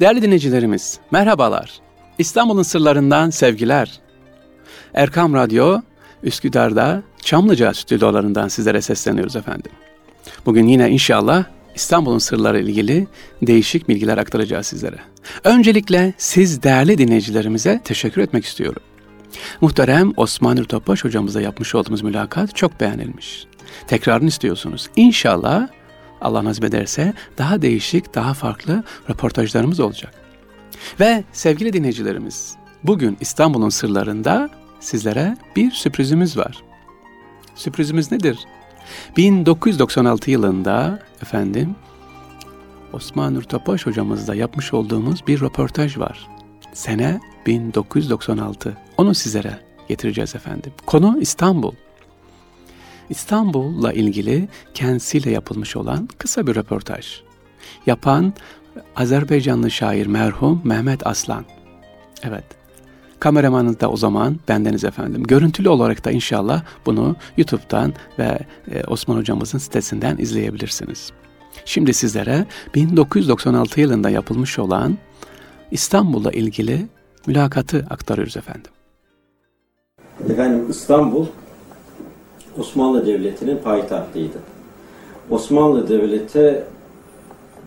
Değerli dinleyicilerimiz, merhabalar. İstanbul'un sırlarından sevgiler. Erkam Radyo, Üsküdar'da Çamlıca stüdyolarından sizlere sesleniyoruz efendim. Bugün yine inşallah İstanbul'un sırları ilgili değişik bilgiler aktaracağız sizlere. Öncelikle siz değerli dinleyicilerimize teşekkür etmek istiyorum. Muhterem Osman Nur Topbaş hocamızla yapmış olduğumuz mülakat çok beğenilmiş. Tekrarını istiyorsunuz. İnşallah Allah nasip ederse daha değişik, daha farklı röportajlarımız olacak. Ve sevgili dinleyicilerimiz, bugün İstanbul'un sırlarında sizlere bir sürprizimiz var. Sürprizimiz nedir? 1996 yılında efendim Osman Nur Topaş hocamızla yapmış olduğumuz bir röportaj var. Sene 1996. Onu sizlere getireceğiz efendim. Konu İstanbul. İstanbul'la ilgili kendisiyle yapılmış olan kısa bir röportaj. Yapan Azerbaycanlı şair merhum Mehmet Aslan. Evet, kameramanınız da o zaman bendeniz efendim. Görüntülü olarak da inşallah bunu YouTube'dan ve e, Osman hocamızın sitesinden izleyebilirsiniz. Şimdi sizlere 1996 yılında yapılmış olan İstanbul'la ilgili mülakatı aktarıyoruz efendim. Efendim İstanbul Osmanlı Devleti'nin payitahtıydı. Osmanlı Devleti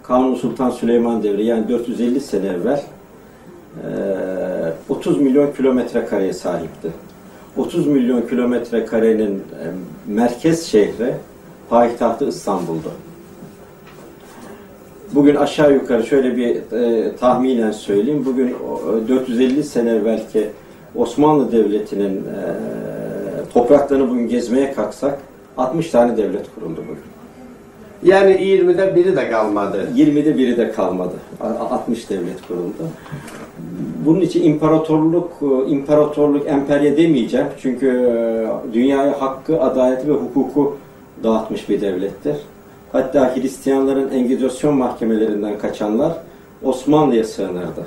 Kanuni Sultan Süleyman Devri yani 450 sene evvel 30 milyon kilometre kareye sahipti. 30 milyon kilometre karenin merkez şehri payitahtı İstanbul'du. Bugün aşağı yukarı şöyle bir e, tahminen söyleyeyim. Bugün 450 sene evvelki Osmanlı Devleti'nin e, topraklarını bugün gezmeye kalksak 60 tane devlet kuruldu bugün. Yani 20'de biri de kalmadı. 20'de biri de kalmadı. 60 devlet kuruldu. Bunun için imparatorluk, imparatorluk, emperya demeyeceğim. Çünkü e, dünyaya hakkı, adaleti ve hukuku dağıtmış bir devlettir. Hatta Hristiyanların Engizasyon mahkemelerinden kaçanlar Osmanlı'ya sığınırdı.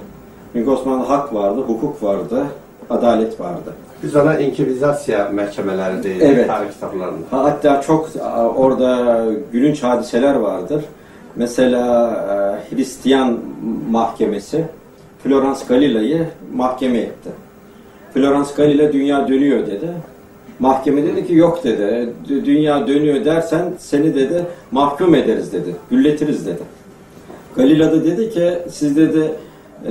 Çünkü Osmanlı'da hak vardı, hukuk vardı, adalet vardı. Biz ona inkvizasya mahkemeleri değil evet. tarih kitaplarında. Hatta çok orada gülünç hadiseler vardır. Mesela e, Hristiyan mahkemesi Florence Galila'yı mahkeme etti. Florence Galila dünya dönüyor dedi. Mahkeme dedi ki yok dedi. Dünya dönüyor dersen seni dedi mahkum ederiz dedi. Gülletiriz dedi. Galila da dedi ki siz dedi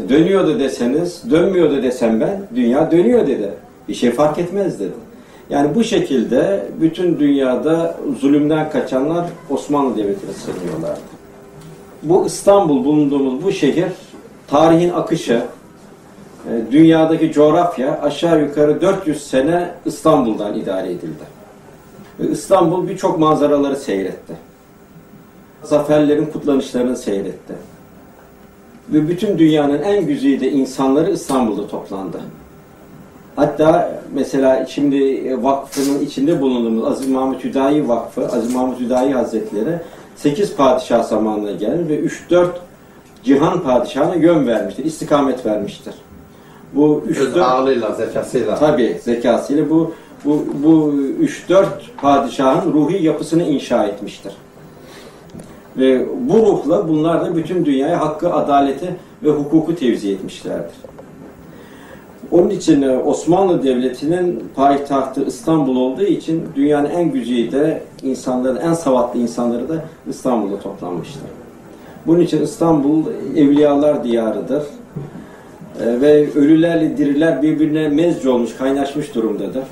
dönüyordu deseniz, dönmüyordu desem ben dünya dönüyor dedi. Bir şey fark etmez dedi. Yani bu şekilde bütün dünyada zulümden kaçanlar Osmanlı Devleti'ne sığınıyorlardı. Bu İstanbul bulunduğumuz bu şehir tarihin akışı, e, dünyadaki coğrafya aşağı yukarı 400 sene İstanbul'dan idare edildi. İstanbul birçok manzaraları seyretti. Zaferlerin kutlanışlarını seyretti. Ve bütün dünyanın en güzide insanları İstanbul'da toplandı. Hatta mesela şimdi vakfının içinde bulunduğumuz Aziz Mahmut Hüdayi Vakfı, Aziz Mahmut Hüdayi Hazretleri 8 padişah zamanına geldi ve 3-4 cihan padişahına yön vermiştir, istikamet vermiştir. Bu 3 Öz ağlıyla, zekasıyla. Tabi zekasıyla bu bu bu 3-4 padişahın ruhi yapısını inşa etmiştir. Ve bu ruhla bunlar da bütün dünyaya hakkı, adaleti ve hukuku tevzi etmişlerdir. Onun için e, Osmanlı Devleti'nin payitahtı İstanbul olduğu için dünyanın en güzide insanları, en savatlı insanları da İstanbul'da toplanmıştır. Bunun için İstanbul evliyalar diyarıdır. Ee, ve ölülerle diriler birbirine mezc olmuş, kaynaşmış durumdadır.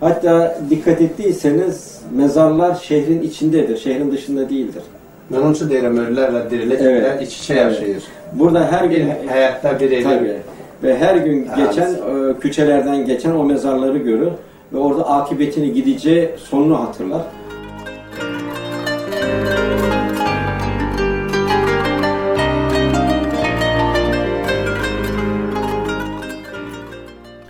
Hatta dikkat ettiyseniz mezarlar şehrin içindedir, şehrin dışında değildir. Ben onun için derim ölülerle diriler evet. iç içe evet. yaşayır. Burada her gün... Bir hayatta bir Tabii. Ve her gün geçen, evet. küçelerden geçen o mezarları görür ve orada akıbetini gideceği sonunu hatırlar.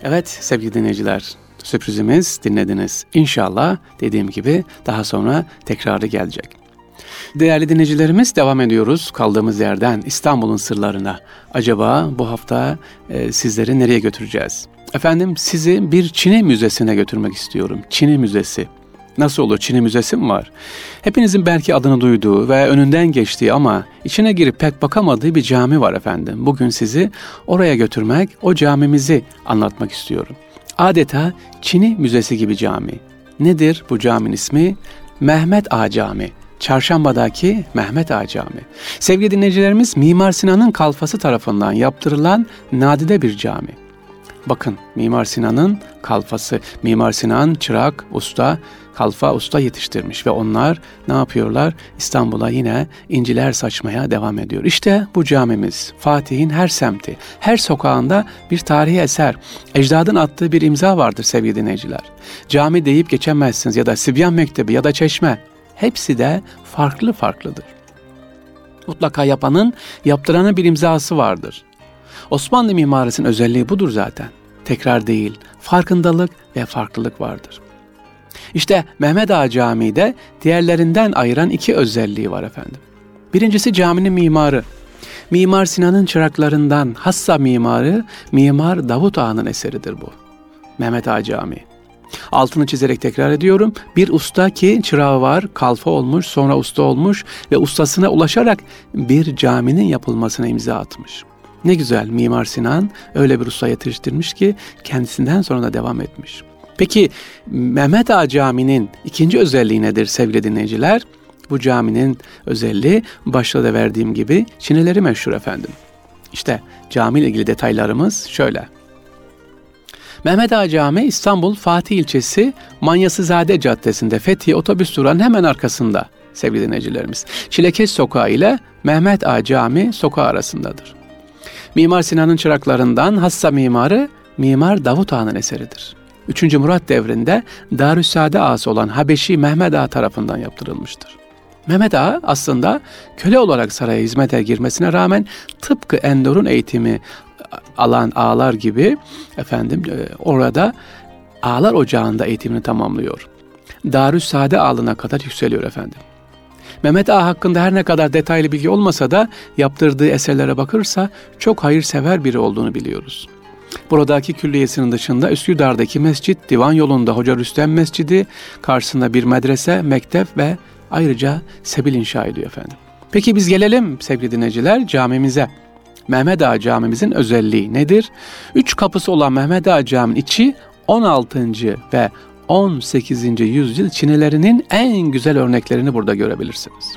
Evet sevgili dinleyiciler, sürprizimiz dinlediniz. İnşallah dediğim gibi daha sonra tekrarı gelecek. Değerli dinleyicilerimiz devam ediyoruz kaldığımız yerden İstanbul'un sırlarına. Acaba bu hafta e, sizleri nereye götüreceğiz? Efendim sizi bir Çin'e müzesine götürmek istiyorum. Çin'e müzesi. Nasıl olur? Çin'i müzesi mi var? Hepinizin belki adını duyduğu ve önünden geçtiği ama içine girip pek bakamadığı bir cami var efendim. Bugün sizi oraya götürmek, o camimizi anlatmak istiyorum. Adeta Çin'i müzesi gibi cami. Nedir bu caminin ismi? Mehmet Ağa Cami. Çarşamba'daki Mehmet Ağa Cami. Sevgili dinleyicilerimiz Mimar Sinan'ın kalfası tarafından yaptırılan nadide bir cami. Bakın Mimar Sinan'ın kalfası. Mimar Sinan çırak, usta, kalfa usta yetiştirmiş ve onlar ne yapıyorlar? İstanbul'a yine inciler saçmaya devam ediyor. İşte bu camimiz Fatih'in her semti, her sokağında bir tarihi eser. Ecdadın attığı bir imza vardır sevgili dinleyiciler. Cami deyip geçemezsiniz ya da Sibyan Mektebi ya da Çeşme. Hepsi de farklı farklıdır. Mutlaka yapanın, yaptıranın bir imzası vardır. Osmanlı mimarisinin özelliği budur zaten. Tekrar değil, farkındalık ve farklılık vardır. İşte Mehmet Ağa Camii de diğerlerinden ayıran iki özelliği var efendim. Birincisi caminin mimarı. Mimar Sinan'ın çıraklarından hassa mimarı Mimar Davut Ağa'nın eseridir bu. Mehmet Ağa Camii. Altını çizerek tekrar ediyorum. Bir usta ki çırağı var, kalfa olmuş, sonra usta olmuş ve ustasına ulaşarak bir caminin yapılmasına imza atmış. Ne güzel Mimar Sinan öyle bir usta yetiştirmiş ki kendisinden sonra da devam etmiş. Peki Mehmet Ağa Camii'nin ikinci özelliği nedir sevgili dinleyiciler? Bu caminin özelliği başta da verdiğim gibi çineleri meşhur efendim. İşte cami ile ilgili detaylarımız şöyle. Mehmet Ağa Camii İstanbul Fatih ilçesi Manyasızade Caddesi'nde Fethiye otobüs durağının hemen arkasında sevgili dinleyicilerimiz. Çilekeş Sokağı ile Mehmet Ağa Camii sokağı arasındadır. Mimar Sinan'ın çıraklarından hassa mimarı Mimar Davut Ağa'nın eseridir. 3. Murat devrinde Darüssade ağası olan Habeşi Mehmet Ağa tarafından yaptırılmıştır. Mehmet Ağa aslında köle olarak saraya hizmete girmesine rağmen tıpkı Endor'un eğitimi alan ağalar gibi efendim e, orada ağalar ocağında eğitimini tamamlıyor. Darüssade ağlına kadar yükseliyor efendim. Mehmet Ağa hakkında her ne kadar detaylı bilgi olmasa da yaptırdığı eserlere bakırsa çok hayırsever biri olduğunu biliyoruz. Buradaki külliyesinin dışında Üsküdar'daki mescit, Divan yolunda Hoca Rüstem Mescidi, karşısında bir medrese, mektep ve ayrıca sebil inşa ediyor efendim. Peki biz gelelim sevgili dinleyiciler camimize. Mehmet Ağa camimizin özelliği nedir? Üç kapısı olan Mehmet Ağa caminin içi 16. ve 18. yüzyıl çinilerinin en güzel örneklerini burada görebilirsiniz.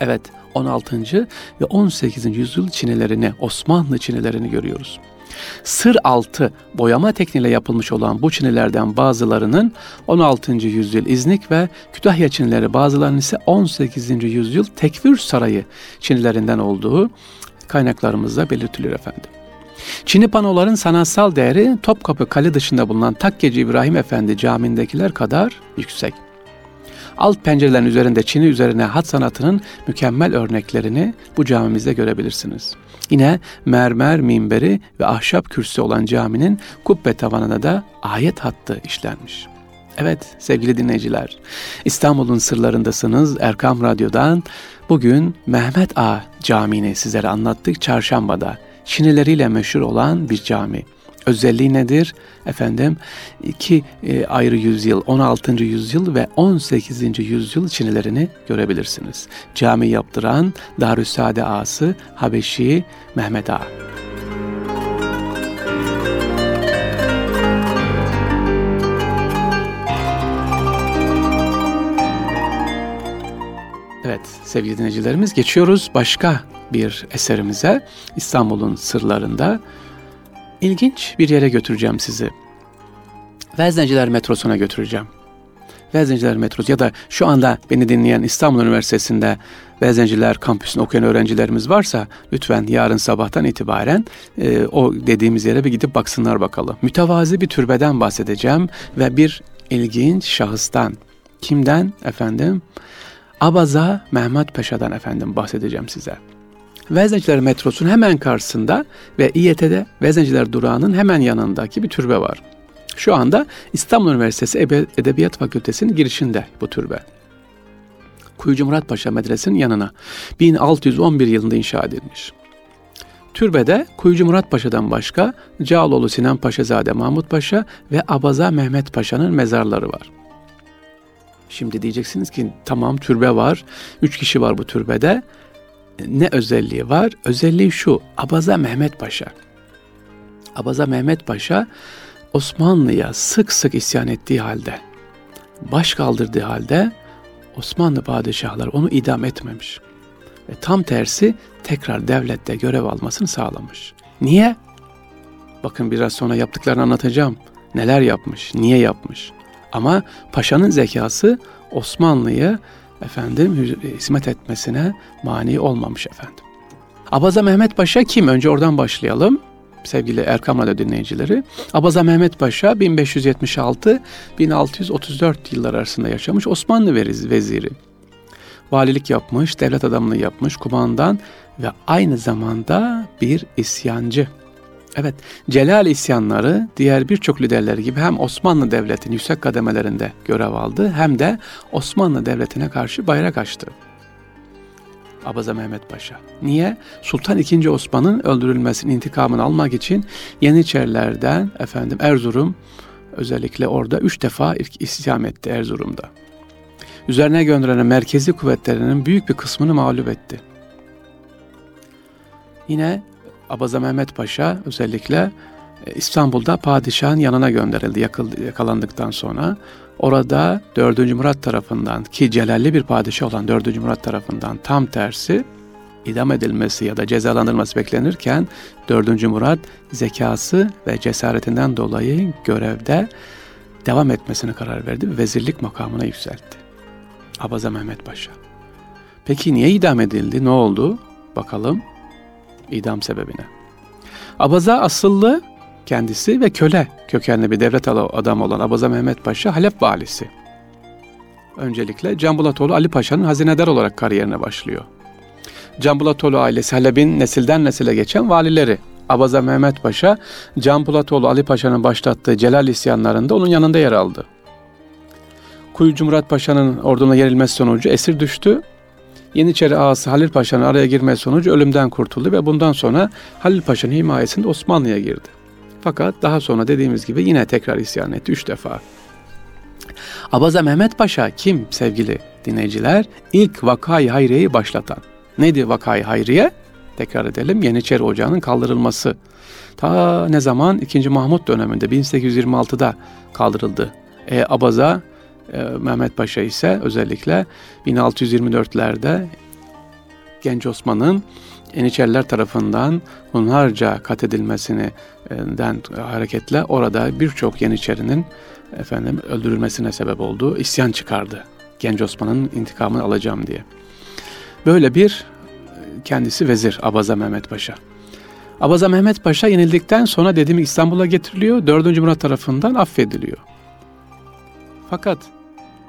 Evet 16. ve 18. yüzyıl çinilerini, Osmanlı çinilerini görüyoruz. Sır altı boyama tekniğiyle yapılmış olan bu çinilerden bazılarının 16. yüzyıl İznik ve Kütahya çinileri bazılarının ise 18. yüzyıl Tekfir Sarayı çinilerinden olduğu kaynaklarımızda belirtiliyor efendim. Çin'i panoların sanatsal değeri Topkapı Kale dışında bulunan Takkeci İbrahim Efendi camiindekiler kadar yüksek. Alt pencerelerin üzerinde Çin'i üzerine hat sanatının mükemmel örneklerini bu camimizde görebilirsiniz. Yine mermer minberi ve ahşap kürsü olan caminin kubbe tavanına da ayet hattı işlenmiş. Evet sevgili dinleyiciler, İstanbul'un sırlarındasınız Erkam Radyo'dan. Bugün Mehmet Ağa Camii'ni sizlere anlattık çarşambada. Çinileriyle meşhur olan bir cami. Özelliği nedir? Efendim iki e, ayrı yüzyıl 16. yüzyıl ve 18. yüzyıl Çinilerini görebilirsiniz. Cami yaptıran Darüssade Ağası Habeşi Mehmet Ağa. Evet sevgili dinleyicilerimiz geçiyoruz başka bir eserimize İstanbul'un sırlarında ilginç bir yere götüreceğim sizi. Vezneciler metrosuna götüreceğim. Vezneciler metrosu ya da şu anda beni dinleyen İstanbul Üniversitesi'nde Vezneciler kampüsünde okuyan öğrencilerimiz varsa lütfen yarın sabahtan itibaren e, o dediğimiz yere bir gidip baksınlar bakalım. Mütevazi bir türbeden bahsedeceğim ve bir ilginç şahıstan. Kimden efendim? Abaza Mehmet Paşa'dan efendim bahsedeceğim size. Vezneciler metrosunun hemen karşısında ve İET'de Vezneciler durağının hemen yanındaki bir türbe var. Şu anda İstanbul Üniversitesi Edebiyat Fakültesi'nin girişinde bu türbe. Kuyucu Murat Paşa Medresesi'nin yanına 1611 yılında inşa edilmiş. Türbede Kuyucu Murat Paşa'dan başka Cağaloğlu Sinan Paşazade Mahmut Paşa ve Abaza Mehmet Paşa'nın mezarları var. Şimdi diyeceksiniz ki tamam türbe var. Üç kişi var bu türbede. Ne özelliği var? Özelliği şu. Abaza Mehmet Paşa. Abaza Mehmet Paşa Osmanlı'ya sık sık isyan ettiği halde, baş kaldırdığı halde Osmanlı padişahları onu idam etmemiş. Ve tam tersi tekrar devlette görev almasını sağlamış. Niye? Bakın biraz sonra yaptıklarını anlatacağım. Neler yapmış, niye yapmış. Ama paşanın zekası Osmanlı'ya efendim hizmet etmesine mani olmamış efendim. Abaza Mehmet Paşa kim? Önce oradan başlayalım sevgili Erkam Radyo dinleyicileri. Abaza Mehmet Paşa 1576-1634 yıllar arasında yaşamış Osmanlı veziri. Valilik yapmış, devlet adamlığı yapmış, kumandan ve aynı zamanda bir isyancı. Evet, Celal isyanları diğer birçok liderler gibi hem Osmanlı Devleti'nin yüksek kademelerinde görev aldı hem de Osmanlı Devleti'ne karşı bayrak açtı. Abaza Mehmet Paşa. Niye? Sultan II. Osman'ın öldürülmesinin intikamını almak için Yeniçerilerden efendim Erzurum özellikle orada üç defa ilk isyan etti Erzurum'da. Üzerine gönderilen merkezi kuvvetlerinin büyük bir kısmını mağlup etti. Yine Abaza Mehmet Paşa özellikle e, İstanbul'da padişahın yanına gönderildi yakalandıktan sonra. Orada 4. Murat tarafından ki celalli bir padişah olan 4. Murat tarafından tam tersi idam edilmesi ya da cezalandırılması beklenirken 4. Murat zekası ve cesaretinden dolayı görevde devam etmesine karar verdi ve vezirlik makamına yükseltti. Abaza Mehmet Paşa. Peki niye idam edildi? Ne oldu? Bakalım idam sebebine. Abaza asıllı kendisi ve köle kökenli bir devlet adamı olan Abaza Mehmet Paşa Halep valisi. Öncelikle Canbulatoğlu Ali Paşa'nın hazinedar olarak kariyerine başlıyor. Canbulatoğlu ailesi Halep'in nesilden nesile geçen valileri. Abaza Mehmet Paşa, Canbulatoğlu Ali Paşa'nın başlattığı Celal isyanlarında onun yanında yer aldı. Kuyucu Murat Paşa'nın orduna yerilmesi sonucu esir düştü. Yeniçeri ağası Halil Paşa'nın araya girmesi sonucu ölümden kurtuldu ve bundan sonra Halil Paşa'nın himayesinde Osmanlı'ya girdi. Fakat daha sonra dediğimiz gibi yine tekrar isyan etti üç defa. Abaza Mehmet Paşa kim sevgili dinleyiciler? İlk vakayı hayriyeyi başlatan. Neydi vakayı hayriye? Tekrar edelim Yeniçeri Ocağı'nın kaldırılması. Ta ne zaman? 2. Mahmut döneminde 1826'da kaldırıldı. E, Abaza Mehmet Paşa ise özellikle 1624'lerde Genç Osman'ın Yeniçeriler tarafından hunharca kat edilmesinden hareketle orada birçok Yeniçerinin efendim öldürülmesine sebep oldu. İsyan çıkardı. Genç Osman'ın intikamını alacağım diye. Böyle bir kendisi vezir Abaza Mehmet Paşa. Abaza Mehmet Paşa yenildikten sonra dediğim İstanbul'a getiriliyor. 4. Murat tarafından affediliyor. Fakat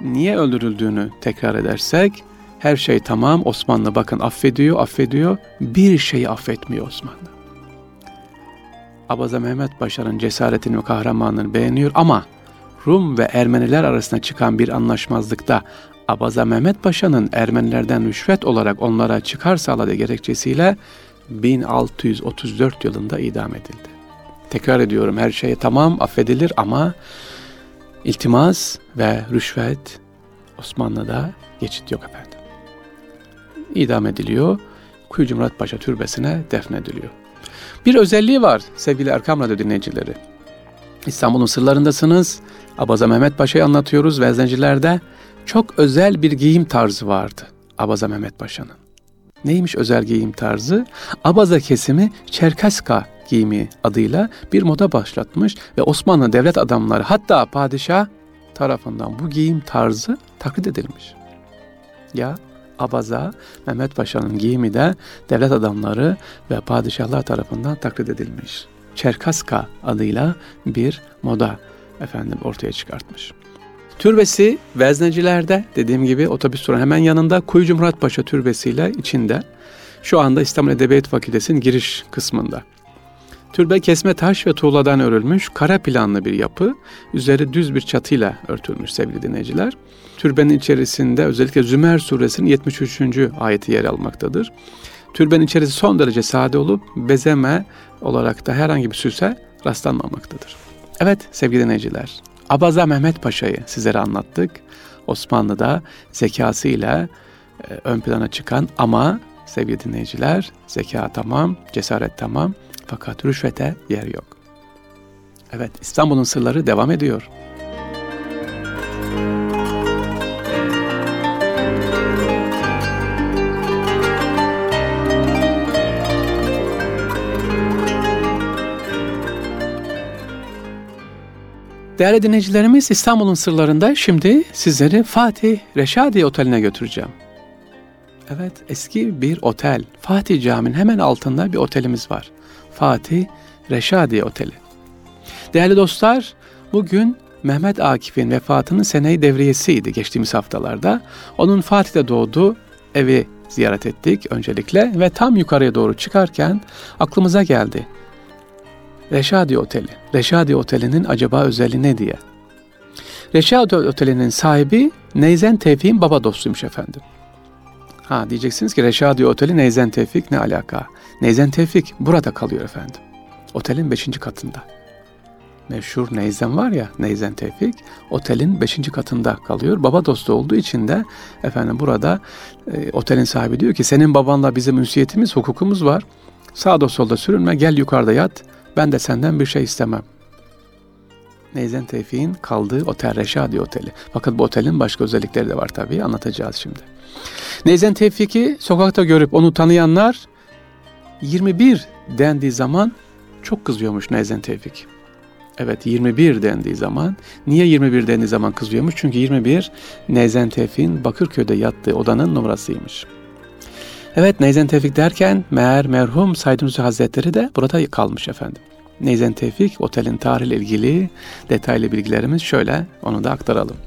niye öldürüldüğünü tekrar edersek her şey tamam. Osmanlı bakın affediyor, affediyor. Bir şeyi affetmiyor Osmanlı. Abaza Mehmet Paşa'nın cesaretini ve kahramanlığını beğeniyor ama Rum ve Ermeniler arasında çıkan bir anlaşmazlıkta Abaza Mehmet Paşa'nın Ermenilerden rüşvet olarak onlara çıkar sağladığı gerekçesiyle 1634 yılında idam edildi. Tekrar ediyorum her şey tamam affedilir ama iltimas ve rüşvet Osmanlı'da geçit yok efendim idam ediliyor. Kuyucu Murat Paşa türbesine defnediliyor. Bir özelliği var sevgili Erkam Radyo dinleyicileri. İstanbul'un sırlarındasınız. Abaza Mehmet Paşa'yı anlatıyoruz. Veznencilerde çok özel bir giyim tarzı vardı Abaza Mehmet Paşa'nın. Neymiş özel giyim tarzı? Abaza kesimi Çerkeska giyimi adıyla bir moda başlatmış ve Osmanlı devlet adamları hatta padişah tarafından bu giyim tarzı taklit edilmiş. Ya abaza Mehmet Paşa'nın giyimi de devlet adamları ve padişahlar tarafından taklit edilmiş. Çerkaska adıyla bir moda efendim ortaya çıkartmış. Türbesi Veznecilerde dediğim gibi otobüs duran hemen yanında Kuyucu Murat Paşa Türbesi ile içinde. Şu anda İstanbul Edebiyat Fakültesi'nin giriş kısmında. Türbe kesme taş ve tuğladan örülmüş, kara planlı bir yapı. Üzeri düz bir çatıyla örtülmüş sevgili dinleyiciler. Türbenin içerisinde özellikle Zümer suresinin 73. ayeti yer almaktadır. Türbenin içerisi son derece sade olup bezeme olarak da herhangi bir süse rastlanmamaktadır. Evet sevgili dinleyiciler, Abaza Mehmet Paşa'yı sizlere anlattık. Osmanlı'da zekasıyla e, ön plana çıkan ama sevgili dinleyiciler zeka tamam, cesaret tamam fakat rüşvete yer yok. Evet İstanbul'un sırları devam ediyor. Değerli dinleyicilerimiz İstanbul'un sırlarında şimdi sizleri Fatih Reşadi Oteli'ne götüreceğim. Evet eski bir otel. Fatih Camii'nin hemen altında bir otelimiz var. Fatih Reşadi Oteli. Değerli dostlar bugün Mehmet Akif'in vefatının seneyi devriyesiydi geçtiğimiz haftalarda. Onun Fatih'te doğduğu evi ziyaret ettik öncelikle ve tam yukarıya doğru çıkarken aklımıza geldi. Reşadi Oteli. Reşadi Oteli'nin acaba özelliği ne diye. Reşadi Oteli'nin sahibi Neyzen Tevfik'in baba dostuymuş efendim. Ha diyeceksiniz ki Reşadi Oteli Neyzen Tevfik ne alaka? Neyzen Tevfik burada kalıyor efendim. Otelin beşinci katında. Meşhur Neyzen var ya Neyzen Tevfik otelin beşinci katında kalıyor. Baba dostu olduğu için de efendim burada e, otelin sahibi diyor ki senin babanla bizim ünsiyetimiz hukukumuz var. Sağda solda sürünme gel yukarıda yat ben de senden bir şey istemem. Neyzen Tevfik'in kaldığı otel Reşadi Oteli. Fakat bu otelin başka özellikleri de var tabii anlatacağız şimdi. Neyzen Tevfik'i sokakta görüp onu tanıyanlar 21 dendiği zaman çok kızıyormuş Neyzen Tevfik. Evet 21 dendiği zaman. Niye 21 dendiği zaman kızıyormuş? Çünkü 21 Neyzen Tevfik'in Bakırköy'de yattığı odanın numarasıymış. Evet Neyzen Tevfik derken meğer merhum Said Hazretleri de burada kalmış efendim. Neyzen Tevfik otelin tarihiyle ilgili detaylı bilgilerimiz şöyle onu da aktaralım.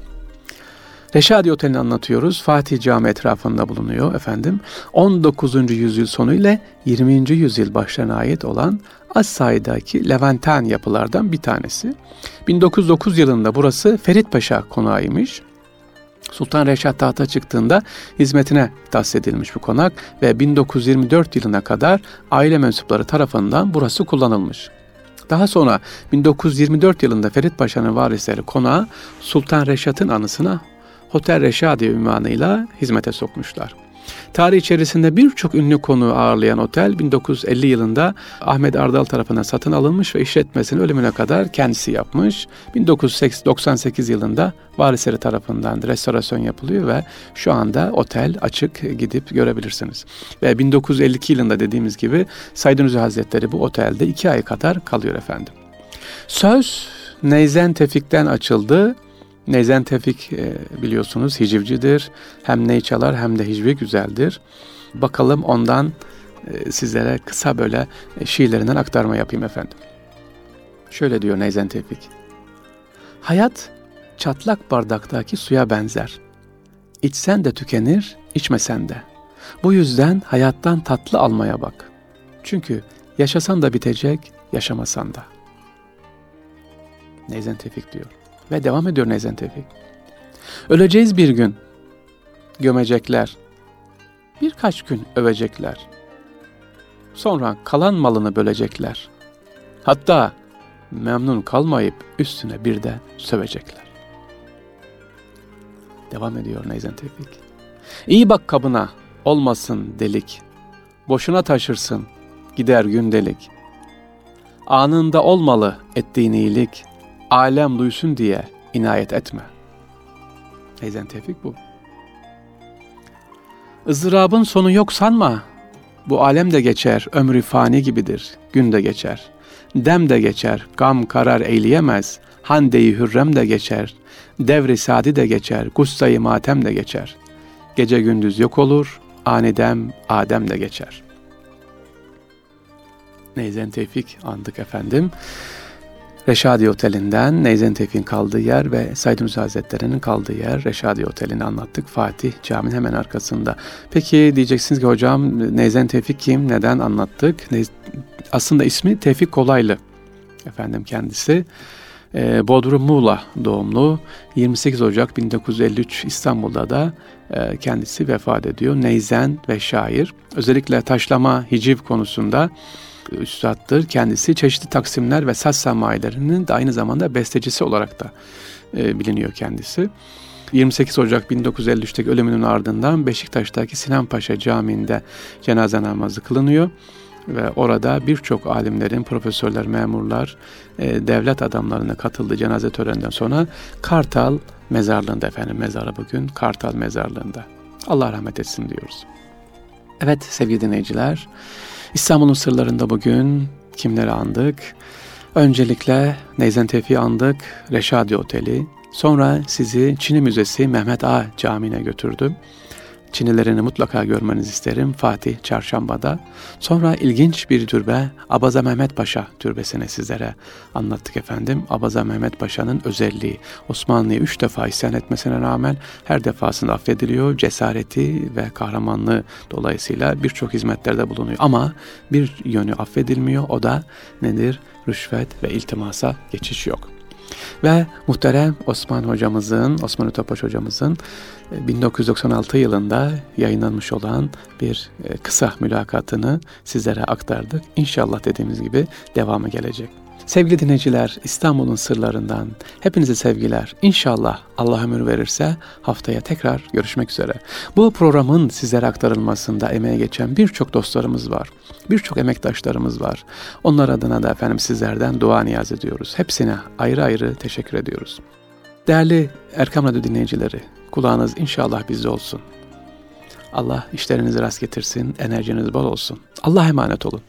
Reşadi Oteli'ni anlatıyoruz. Fatih Cami etrafında bulunuyor efendim. 19. yüzyıl sonu ile 20. yüzyıl başlarına ait olan az sayıdaki Levanten yapılardan bir tanesi. 1909 yılında burası Ferit Paşa konağıymış. Sultan Reşat tahta çıktığında hizmetine tahsis edilmiş bu konak ve 1924 yılına kadar aile mensupları tarafından burası kullanılmış. Daha sonra 1924 yılında Ferit Paşa'nın varisleri konağı Sultan Reşat'ın anısına Hotel Reşadi ünvanıyla hizmete sokmuşlar. Tarih içerisinde birçok ünlü konu ağırlayan otel 1950 yılında Ahmet Ardal tarafından satın alınmış ve işletmesini ölümüne kadar kendisi yapmış. 1998 yılında varisleri tarafından restorasyon yapılıyor ve şu anda otel açık gidip görebilirsiniz. Ve 1952 yılında dediğimiz gibi Said Nursi Hazretleri bu otelde iki ay kadar kalıyor efendim. Söz Neyzen Tefik'ten açıldı Neyzen Tevfik e, biliyorsunuz hicivcidir. Hem ney çalar hem de hicvi güzeldir. Bakalım ondan e, sizlere kısa böyle e, şiirlerinden aktarma yapayım efendim. Şöyle diyor Neyzen Tevfik. Hayat çatlak bardaktaki suya benzer. İçsen de tükenir, içmesen de. Bu yüzden hayattan tatlı almaya bak. Çünkü yaşasan da bitecek, yaşamasan da. Neyzen Tevfik diyor. Ve devam ediyor Nezen Tevfik. Öleceğiz bir gün. Gömecekler. Birkaç gün övecekler. Sonra kalan malını bölecekler. Hatta memnun kalmayıp üstüne bir de sövecekler. Devam ediyor Neyzen Tevfik. İyi bak kabına, olmasın delik. Boşuna taşırsın, gider gündelik. Anında olmalı ettiğin iyilik.'' Alem duysun diye inayet etme. Neyzen Tevfik bu. Izdırabın sonu yok sanma. Bu alem de geçer, ömrü fani gibidir, gün de geçer. Dem de geçer, gam karar eyleyemez, handeyi hürrem de geçer, devri sadi de geçer, gustayı matem de geçer. Gece gündüz yok olur, anidem Adem de geçer. Neyzen Tevfik andık efendim. Reşadi Oteli'nden Neyzen Tevfik'in kaldığı yer ve Said Nursi Hazretleri'nin kaldığı yer Reşadi Oteli'ni anlattık. Fatih caminin hemen arkasında. Peki diyeceksiniz ki hocam Neyzen Tevfik kim? Neden anlattık? Aslında ismi Tevfik Kolaylı. Efendim kendisi. Ee, Bodrum Muğla doğumlu. 28 Ocak 1953 İstanbul'da da e, kendisi vefat ediyor. Neyzen ve şair. Özellikle taşlama, hiciv konusunda üstattır. Kendisi çeşitli taksimler ve saz samayilerinin de aynı zamanda bestecisi olarak da e, biliniyor kendisi. 28 Ocak 1953'teki ölümünün ardından Beşiktaş'taki Sinan Paşa Camii'nde cenaze namazı kılınıyor ve orada birçok alimlerin, profesörler, memurlar, e, devlet adamlarına katıldığı cenaze töreninden sonra Kartal mezarlığında efendim mezarı bugün Kartal mezarlığında. Allah rahmet etsin diyoruz. Evet sevgili dinleyiciler, İstanbul'un sırlarında bugün kimleri andık? Öncelikle Neyzen Tevfik'i andık, Reşadi Oteli. Sonra sizi Çin'i Müzesi Mehmet A Camii'ne götürdüm. Çinilerini mutlaka görmenizi isterim Fatih Çarşamba'da. Sonra ilginç bir türbe Abaza Mehmet Paşa türbesini sizlere anlattık efendim. Abaza Mehmet Paşa'nın özelliği Osmanlı'yı üç defa isyan etmesine rağmen her defasında affediliyor. Cesareti ve kahramanlığı dolayısıyla birçok hizmetlerde bulunuyor. Ama bir yönü affedilmiyor o da nedir? Rüşvet ve iltimasa geçiş yok. Ve muhterem Osman hocamızın, Osman Utopaş hocamızın 1996 e, yılında yayınlanmış olan bir e, kısa mülakatını sizlere aktardık. İnşallah dediğimiz gibi devamı gelecek. Sevgili dinleyiciler, İstanbul'un sırlarından hepinize sevgiler. İnşallah Allah ömür verirse haftaya tekrar görüşmek üzere. Bu programın sizlere aktarılmasında emeğe geçen birçok dostlarımız var. Birçok emektaşlarımız var. Onlar adına da efendim sizlerden dua niyaz ediyoruz. Hepsine ayrı ayrı teşekkür ediyoruz. Değerli Erkam Radyo dinleyicileri, kulağınız inşallah bizde olsun. Allah işlerinizi rast getirsin, enerjiniz bol olsun. Allah emanet olun.